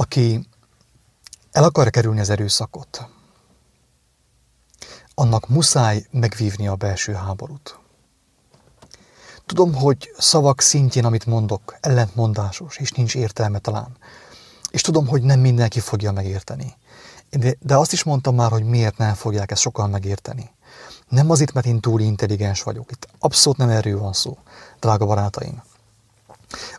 aki el akar kerülni az erőszakot, annak muszáj megvívni a belső háborút. Tudom, hogy szavak szintjén, amit mondok, ellentmondásos, és nincs értelme talán. És tudom, hogy nem mindenki fogja megérteni. De, de azt is mondtam már, hogy miért nem fogják ezt sokan megérteni. Nem azért, mert én túl intelligens vagyok. Itt abszolút nem erről van szó, drága barátaim.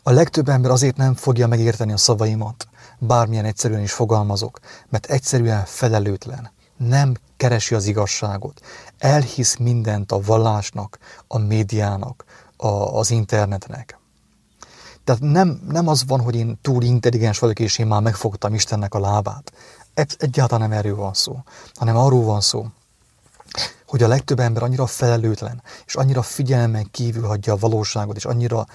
A legtöbb ember azért nem fogja megérteni a szavaimat, bármilyen egyszerűen is fogalmazok, mert egyszerűen felelőtlen, nem keresi az igazságot, elhisz mindent a vallásnak, a médiának, a, az internetnek. Tehát nem, nem az van, hogy én túl intelligens vagyok, és én már megfogtam Istennek a lábát. Egyáltalán nem erről van szó, hanem arról van szó, hogy a legtöbb ember annyira felelőtlen, és annyira figyelmen kívül hagyja a valóságot, és annyira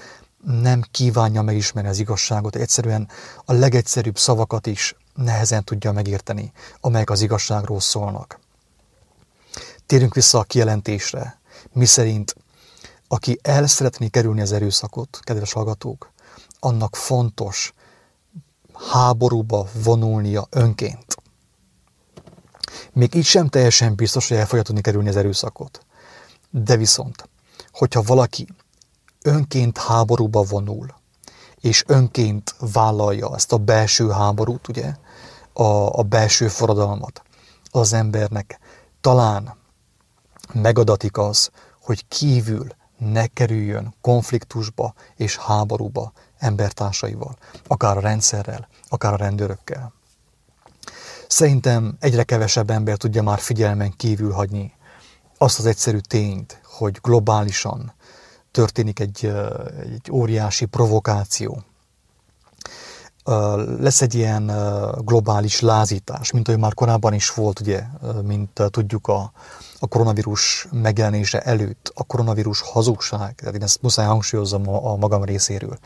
nem kívánja megismerni az igazságot, egyszerűen a legegyszerűbb szavakat is nehezen tudja megérteni, amelyek az igazságról szólnak. Térjünk vissza a kijelentésre, mi szerint aki el szeretné kerülni az erőszakot, kedves hallgatók, annak fontos háborúba vonulnia önként. Még így sem teljesen biztos, hogy el fogja tudni kerülni az erőszakot. De viszont, hogyha valaki önként háborúba vonul, és önként vállalja ezt a belső háborút, ugye, a, a belső forradalmat, az embernek talán megadatik az, hogy kívül ne kerüljön konfliktusba és háborúba embertársaival, akár a rendszerrel, akár a rendőrökkel. Szerintem egyre kevesebb ember tudja már figyelmen kívül hagyni azt az egyszerű tényt, hogy globálisan történik egy, egy óriási provokáció. Lesz egy ilyen globális lázítás, mint ahogy már korábban is volt, ugye, mint tudjuk a, a koronavírus megjelenése előtt, a koronavírus hazugság, tehát én ezt muszáj hangsúlyozom a, a magam részéről,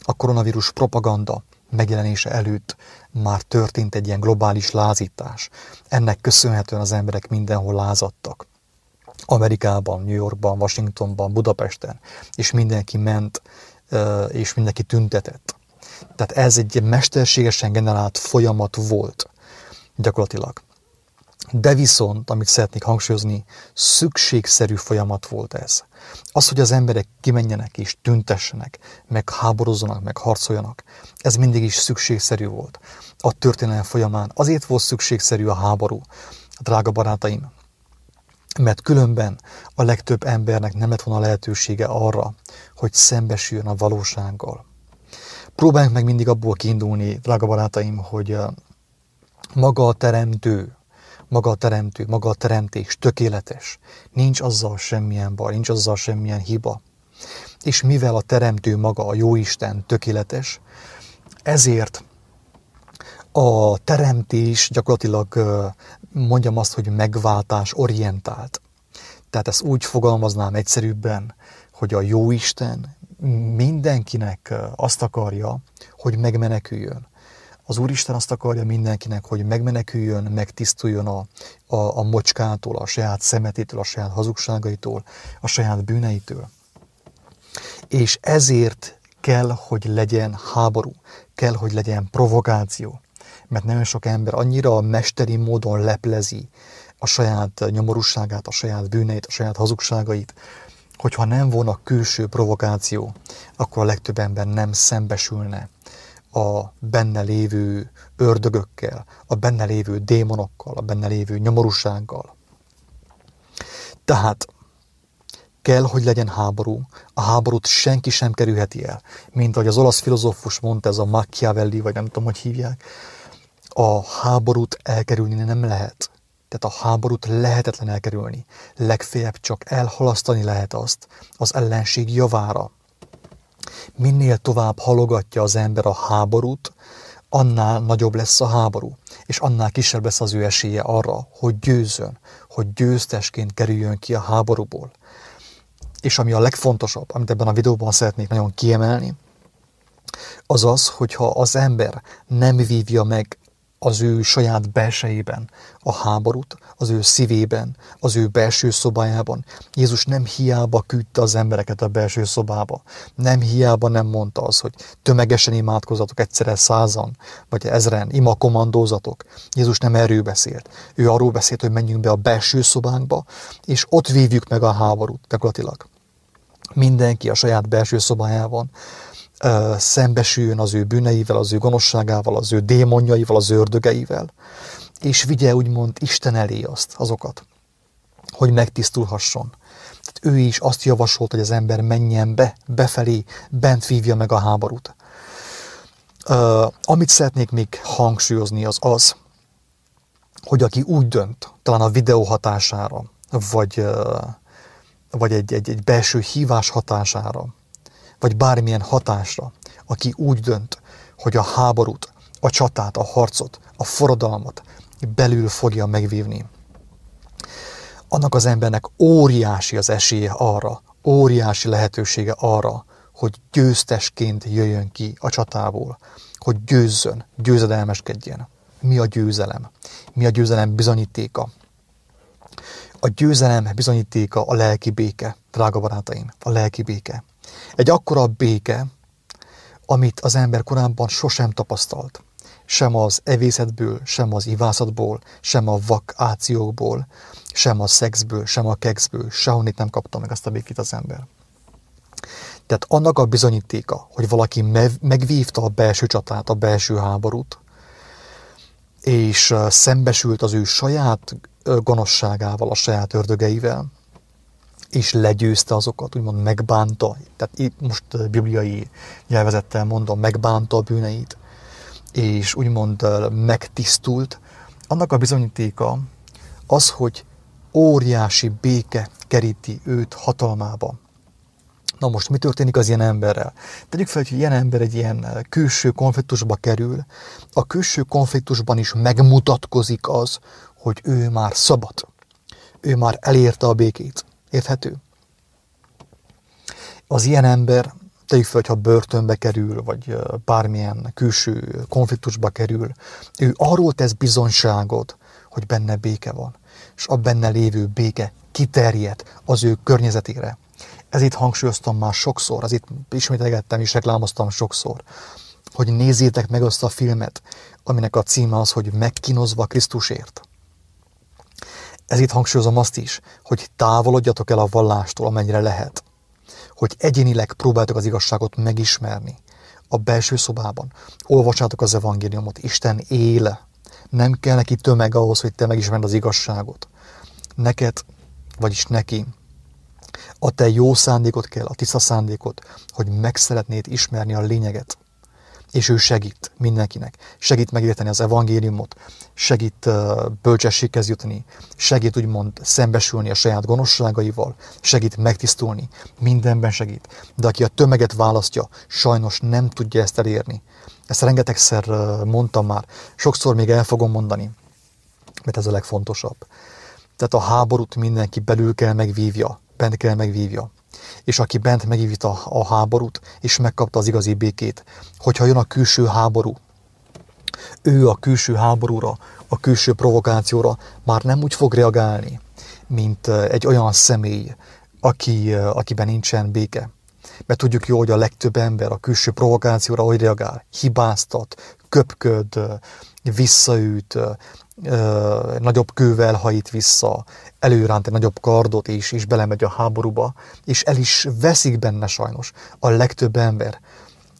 a koronavírus propaganda megjelenése előtt már történt egy ilyen globális lázítás. Ennek köszönhetően az emberek mindenhol lázadtak. Amerikában, New Yorkban, Washingtonban, Budapesten, és mindenki ment, és mindenki tüntetett. Tehát ez egy mesterségesen generált folyamat volt gyakorlatilag. De viszont, amit szeretnék hangsúlyozni, szükségszerű folyamat volt ez. Az, hogy az emberek kimenjenek és tüntessenek, meg háborozzanak, meg harcoljanak, ez mindig is szükségszerű volt. A történelem folyamán azért volt szükségszerű a háború, drága barátaim, mert különben a legtöbb embernek nem lett volna lehetősége arra, hogy szembesüljön a valósággal. Próbáljunk meg mindig abból kiindulni, drága barátaim, hogy maga a teremtő, maga a teremtő, maga a teremtés tökéletes. Nincs azzal semmilyen baj, nincs azzal semmilyen hiba. És mivel a teremtő maga, a Jóisten tökéletes, ezért a teremtés gyakorlatilag mondjam azt, hogy megváltás orientált. Tehát ezt úgy fogalmaznám egyszerűbben, hogy a Jóisten mindenkinek azt akarja, hogy megmeneküljön. Az Úristen azt akarja mindenkinek, hogy megmeneküljön, megtisztuljon a, a, a mocskától, a saját szemetétől, a saját hazugságaitól, a saját bűneitől. És ezért kell, hogy legyen háború, kell, hogy legyen provokáció. Mert nagyon sok ember annyira mesteri módon leplezi a saját nyomorúságát, a saját bűneit, a saját hazugságait, hogyha nem volna külső provokáció, akkor a legtöbb ember nem szembesülne a benne lévő ördögökkel, a benne lévő démonokkal, a benne lévő nyomorúsággal. Tehát kell, hogy legyen háború. A háborút senki sem kerülheti el. Mint ahogy az olasz filozófus mondta, ez a Machiavelli, vagy nem tudom, hogy hívják, a háborút elkerülni nem lehet. Tehát a háborút lehetetlen elkerülni. Legfeljebb csak elhalasztani lehet azt az ellenség javára. Minél tovább halogatja az ember a háborút, annál nagyobb lesz a háború, és annál kisebb lesz az ő esélye arra, hogy győzön, hogy győztesként kerüljön ki a háborúból. És ami a legfontosabb, amit ebben a videóban szeretnék nagyon kiemelni, az az, hogyha az ember nem vívja meg az ő saját belsejében a háborút, az ő szívében, az ő belső szobájában. Jézus nem hiába küldte az embereket a belső szobába. Nem hiába nem mondta az, hogy tömegesen imádkozatok egyszerre százan, vagy ezren, ima komandózatok. Jézus nem erről beszélt. Ő arról beszélt, hogy menjünk be a belső szobánkba, és ott vívjuk meg a háborút, gyakorlatilag. Mindenki a saját belső szobájában szembesüljön az ő bűneivel, az ő gonoszságával, az ő démonjaival, az ördögeivel, és vigye úgymond Isten elé azt, azokat, hogy megtisztulhasson. Tehát ő is azt javasolt, hogy az ember menjen be, befelé, bent vívja meg a háborút. Amit szeretnék még hangsúlyozni, az az, hogy aki úgy dönt, talán a videó hatására, vagy, vagy egy, egy, egy belső hívás hatására, vagy bármilyen hatásra, aki úgy dönt, hogy a háborút, a csatát, a harcot, a forradalmat belül fogja megvívni. Annak az embernek óriási az esélye arra, óriási lehetősége arra, hogy győztesként jöjjön ki a csatából, hogy győzzön, győzedelmeskedjen. Mi a győzelem? Mi a győzelem bizonyítéka? A győzelem bizonyítéka a lelki béke, drága barátaim, a lelki béke. Egy akkora béke, amit az ember korábban sosem tapasztalt. Sem az evészetből, sem az ivászatból, sem a vakációkból, sem a szexből, sem a kekszből, sehonnit nem kapta meg azt a békét az ember. Tehát annak a bizonyítéka, hogy valaki megvívta a belső csatát, a belső háborút, és szembesült az ő saját gonoszságával, a saját ördögeivel, és legyőzte azokat, úgymond megbánta, tehát itt most bibliai nyelvezettel mondom, megbánta a bűneit, és úgymond megtisztult, annak a bizonyítéka az, hogy óriási béke keríti őt hatalmába. Na most mi történik az ilyen emberrel? Tegyük fel, hogy ilyen ember egy ilyen külső konfliktusba kerül, a külső konfliktusban is megmutatkozik az, hogy ő már szabad. Ő már elérte a békét. Érthető? Az ilyen ember, tegyük fel, ha börtönbe kerül, vagy bármilyen külső konfliktusba kerül, ő arról tesz bizonyságot, hogy benne béke van, és a benne lévő béke kiterjed az ő környezetére. Ez itt hangsúlyoztam már sokszor, az itt ismételgettem és reklámoztam sokszor, hogy nézzétek meg azt a filmet, aminek a címe az, hogy megkínozva Krisztusért. Ez itt hangsúlyozom azt is, hogy távolodjatok el a vallástól, amennyire lehet. Hogy egyénileg próbáltok az igazságot megismerni. A belső szobában. Olvassátok az evangéliumot. Isten él. Nem kell neki tömeg ahhoz, hogy te megismerd az igazságot. Neked, vagyis neki, a te jó szándékot kell, a tiszta szándékot, hogy meg szeretnéd ismerni a lényeget és ő segít mindenkinek. Segít megérteni az evangéliumot, segít bölcsességhez jutni, segít úgymond szembesülni a saját gonoszságaival, segít megtisztulni, mindenben segít. De aki a tömeget választja, sajnos nem tudja ezt elérni. Ezt rengetegszer mondtam már, sokszor még el fogom mondani, mert ez a legfontosabb. Tehát a háborút mindenki belül kell megvívja, bent kell megvívja és aki bent megívta a háborút, és megkapta az igazi békét. Hogyha jön a külső háború, ő a külső háborúra, a külső provokációra már nem úgy fog reagálni, mint egy olyan személy, aki, akiben nincsen béke. Mert tudjuk jó, hogy a legtöbb ember a külső provokációra hogy reagál. Hibáztat, köpköd, visszaüt, nagyobb kővel hajít vissza, előránt egy nagyobb kardot, és, és belemegy a háborúba, és el is veszik benne sajnos a legtöbb ember.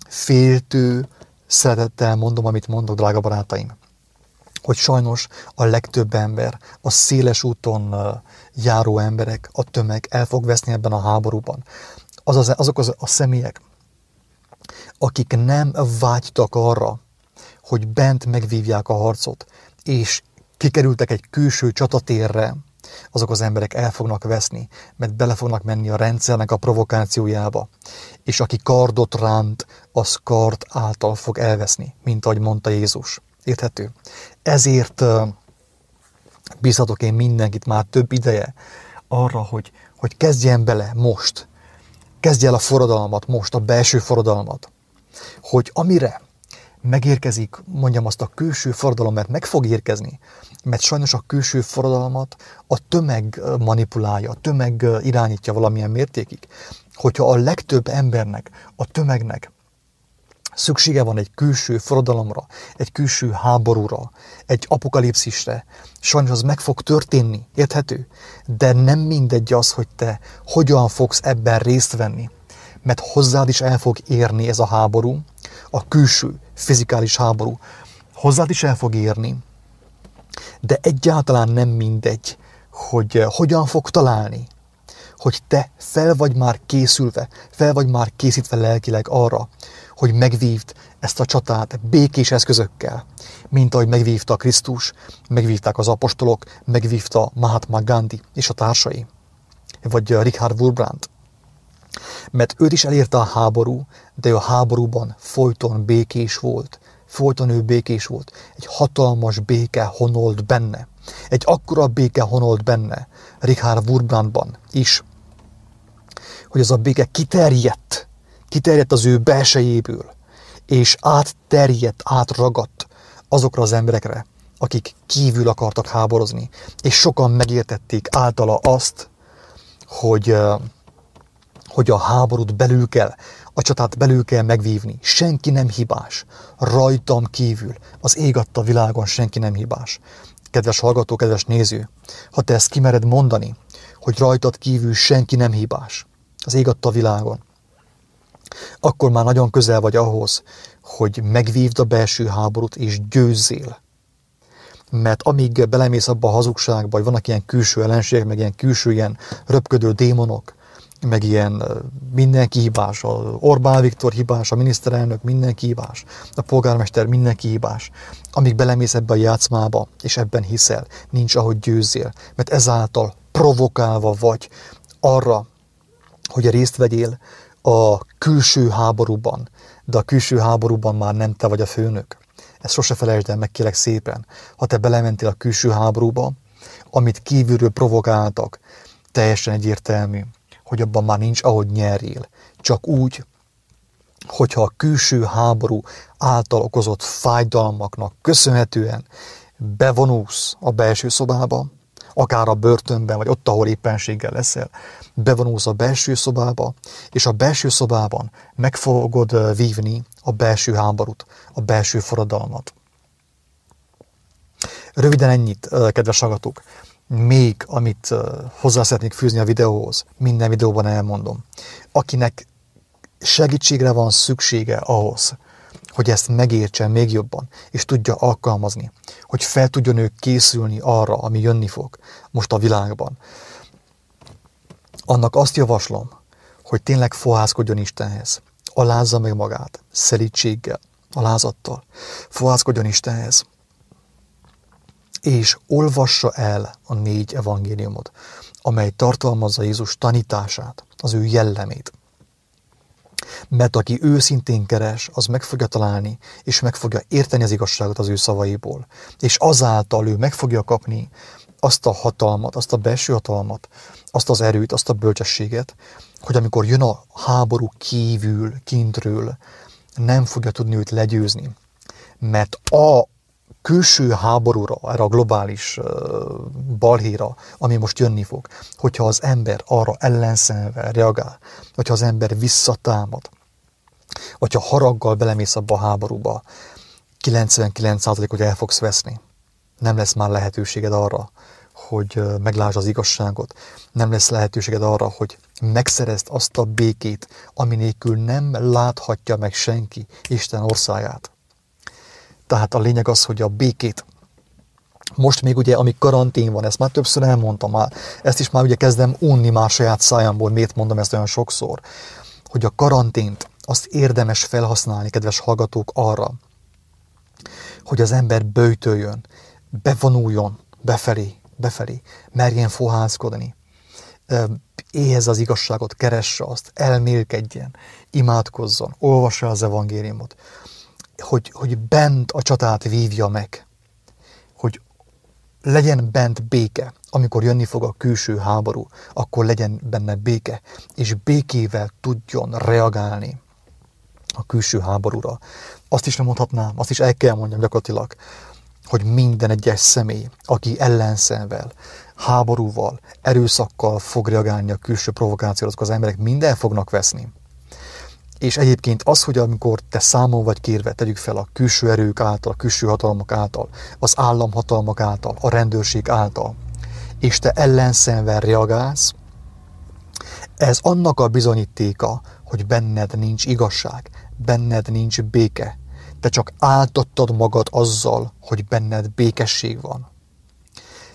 Féltő szeretettel mondom, amit mondok, drága barátaim, hogy sajnos a legtöbb ember, a széles úton járó emberek, a tömeg el fog veszni ebben a háborúban. Azaz, azok az, a személyek, akik nem vágytak arra, hogy bent megvívják a harcot, és kikerültek egy külső csatatérre, azok az emberek el fognak veszni, mert bele fognak menni a rendszernek a provokációjába. És aki kardot ránt, az kard által fog elveszni, mint ahogy mondta Jézus. Érthető? Ezért bízhatok én mindenkit már több ideje arra, hogy, hogy kezdjen bele most. Kezdje el a forradalmat most, a belső forradalmat. Hogy amire megérkezik, mondjam azt a külső forradalom, mert meg fog érkezni, mert sajnos a külső forradalmat a tömeg manipulálja, a tömeg irányítja valamilyen mértékig. Hogyha a legtöbb embernek, a tömegnek szüksége van egy külső forradalomra, egy külső háborúra, egy apokalipszisre, sajnos az meg fog történni, érthető? De nem mindegy az, hogy te hogyan fogsz ebben részt venni, mert hozzád is el fog érni ez a háború, a külső fizikális háború, hozzád is el fog érni, de egyáltalán nem mindegy, hogy eh, hogyan fog találni, hogy te fel vagy már készülve, fel vagy már készítve lelkileg arra, hogy megvívd ezt a csatát békés eszközökkel, mint ahogy megvívta Krisztus, megvívták az apostolok, megvívta Mahatma Gandhi és a társai, vagy eh, Richard Wurbrand. Mert őt is elérte a háború, de ő a háborúban folyton békés volt. Folyton ő békés volt. Egy hatalmas béke honolt benne. Egy akkora béke honolt benne, Richard Wurbrandban is, hogy az a béke kiterjedt, kiterjedt az ő belsejéből, és átterjedt, átragadt azokra az emberekre, akik kívül akartak háborozni, és sokan megértették általa azt, hogy hogy a háborút belül kell, a csatát belül kell megvívni. Senki nem hibás. Rajtam kívül, az ég adta világon senki nem hibás. Kedves hallgató, kedves néző, ha te ezt kimered mondani, hogy rajtad kívül senki nem hibás, az ég adta világon, akkor már nagyon közel vagy ahhoz, hogy megvívd a belső háborút és győzzél. Mert amíg belemész abba a hazugságba, hogy vannak ilyen külső ellenségek, meg ilyen külső ilyen röpködő démonok, meg ilyen mindenki hibás, a Orbán Viktor hibás, a miniszterelnök mindenki hibás, a polgármester mindenki hibás. Amíg belemész ebbe a játszmába, és ebben hiszel, nincs ahogy győzzél, mert ezáltal provokálva vagy arra, hogy részt vegyél a külső háborúban, de a külső háborúban már nem te vagy a főnök. Ezt sose felejtsd el meg, kérek szépen. Ha te belementél a külső háborúba, amit kívülről provokáltak, teljesen egyértelmű, hogy abban már nincs ahogy nyerjél. Csak úgy, hogyha a külső háború által okozott fájdalmaknak köszönhetően bevonulsz a belső szobába, akár a börtönben, vagy ott, ahol éppenséggel leszel, bevonulsz a belső szobába, és a belső szobában meg fogod vívni a belső háborút, a belső forradalmat. Röviden ennyit, kedves hallgatók még, amit hozzá szeretnék fűzni a videóhoz, minden videóban elmondom. Akinek segítségre van szüksége ahhoz, hogy ezt megértse még jobban, és tudja alkalmazni, hogy fel tudjon ő készülni arra, ami jönni fog most a világban. Annak azt javaslom, hogy tényleg fohászkodjon Istenhez, alázza meg magát, szelítséggel, alázattal, fohászkodjon Istenhez, és olvassa el a négy evangéliumot, amely tartalmazza Jézus tanítását, az ő jellemét. Mert aki őszintén keres, az meg fogja találni, és meg fogja érteni az igazságot az ő szavaiból. És azáltal ő meg fogja kapni azt a hatalmat, azt a belső hatalmat, azt az erőt, azt a bölcsességet, hogy amikor jön a háború kívül, kintről, nem fogja tudni őt legyőzni. Mert a külső háborúra, erre a globális balhéra, ami most jönni fog, hogyha az ember arra ellenszenve reagál, hogyha az ember visszatámad, vagy ha haraggal belemész abba a háborúba, 99%-ot el fogsz veszni. Nem lesz már lehetőséged arra, hogy meglásd az igazságot. Nem lesz lehetőséged arra, hogy megszerezd azt a békét, ami nélkül nem láthatja meg senki Isten országát. Tehát a lényeg az, hogy a békét. Most még ugye, ami karantén van, ezt már többször elmondtam már, ezt is már ugye kezdem unni már saját szájamból, miért mondom ezt olyan sokszor, hogy a karantént azt érdemes felhasználni, kedves hallgatók, arra, hogy az ember bőjtöljön, bevonuljon befelé, befelé, merjen fohászkodni, éhez az igazságot, keresse azt, elmélkedjen, imádkozzon, olvassa az evangéliumot, hogy, hogy bent a csatát vívja meg, hogy legyen bent béke, amikor jönni fog a külső háború, akkor legyen benne béke, és békével tudjon reagálni a külső háborúra. Azt is nem mondhatnám, azt is el kell mondjam gyakorlatilag, hogy minden egyes személy, aki ellenszenvel, háborúval, erőszakkal fog reagálni a külső provokációra, azok az emberek minden fognak veszni. És egyébként az, hogy amikor te számon vagy kérve, tegyük fel a külső erők által, a külső hatalmak által, az államhatalmak által, a rendőrség által, és te ellenszenvel reagálsz, ez annak a bizonyítéka, hogy benned nincs igazság, benned nincs béke. Te csak áltottad magad azzal, hogy benned békesség van.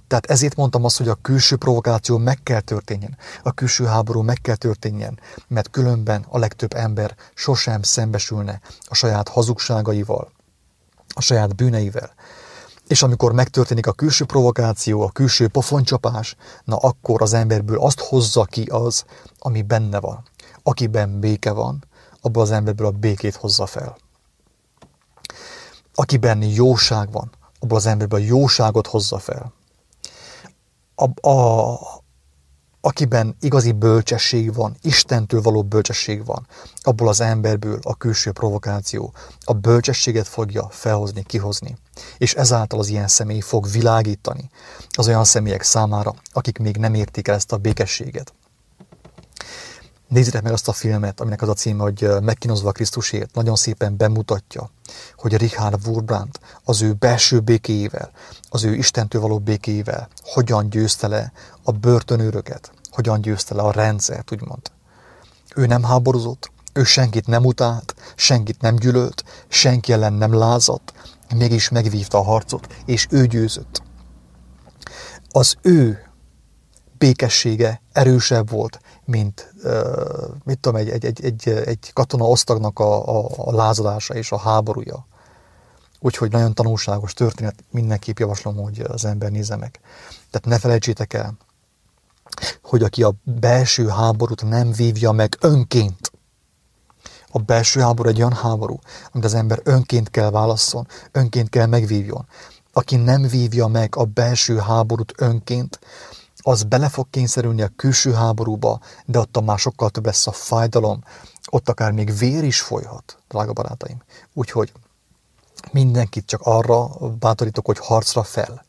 Tehát ezért mondtam azt, hogy a külső provokáció meg kell történjen, a külső háború meg kell történjen, mert különben a legtöbb ember sosem szembesülne a saját hazugságaival, a saját bűneivel. És amikor megtörténik a külső provokáció, a külső pofoncsapás, na akkor az emberből azt hozza ki az, ami benne van. Akiben béke van, abból az emberből a békét hozza fel. Akiben jóság van, abból az emberből a jóságot hozza fel a, a, akiben igazi bölcsesség van, Istentől való bölcsesség van, abból az emberből a külső provokáció a bölcsességet fogja felhozni, kihozni. És ezáltal az ilyen személy fog világítani az olyan személyek számára, akik még nem értik el ezt a békességet. Nézzétek meg azt a filmet, aminek az a címe, hogy Megkínozva Krisztusért. Nagyon szépen bemutatja, hogy Richard Wurbrand az ő belső békéjével, az ő Istentől való békéjével hogyan győzte le a börtönőröket, hogyan győzte le a rendszert, úgymond. Ő nem háborúzott, ő senkit nem utált, senkit nem gyűlölt, senki ellen nem lázadt, mégis megvívta a harcot, és ő győzött. Az ő békessége erősebb volt, mint mit tudom, egy, egy, egy, egy, egy katona osztagnak a, a, a lázadása és a háborúja. Úgyhogy nagyon tanulságos történet, mindenképp javaslom, hogy az ember nézze meg. Tehát ne felejtsétek el, hogy aki a belső háborút nem vívja meg önként, a belső háború egy olyan háború, amit az ember önként kell válasszon, önként kell megvívjon. Aki nem vívja meg a belső háborút önként, az bele fog kényszerülni a külső háborúba, de ott már sokkal több lesz a fájdalom, ott akár még vér is folyhat, drága barátaim. Úgyhogy mindenkit csak arra bátorítok, hogy harcra fel.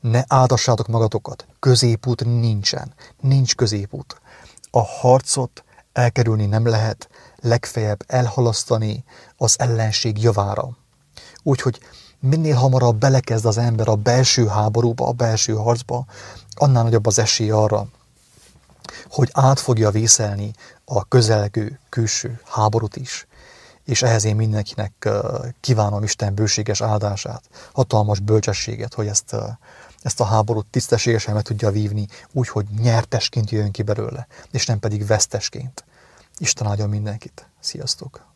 Ne áldassátok magatokat. Középút nincsen. Nincs középút. A harcot elkerülni nem lehet, legfeljebb elhalasztani az ellenség javára. Úgyhogy minél hamarabb belekezd az ember a belső háborúba, a belső harcba, annál nagyobb az esély arra, hogy át fogja vészelni a közelgő külső háborút is. És ehhez én mindenkinek kívánom Isten bőséges áldását, hatalmas bölcsességet, hogy ezt, ezt a háborút tisztességesen meg tudja vívni, úgy, hogy nyertesként jön ki belőle, és nem pedig vesztesként. Isten áldjon mindenkit. Sziasztok!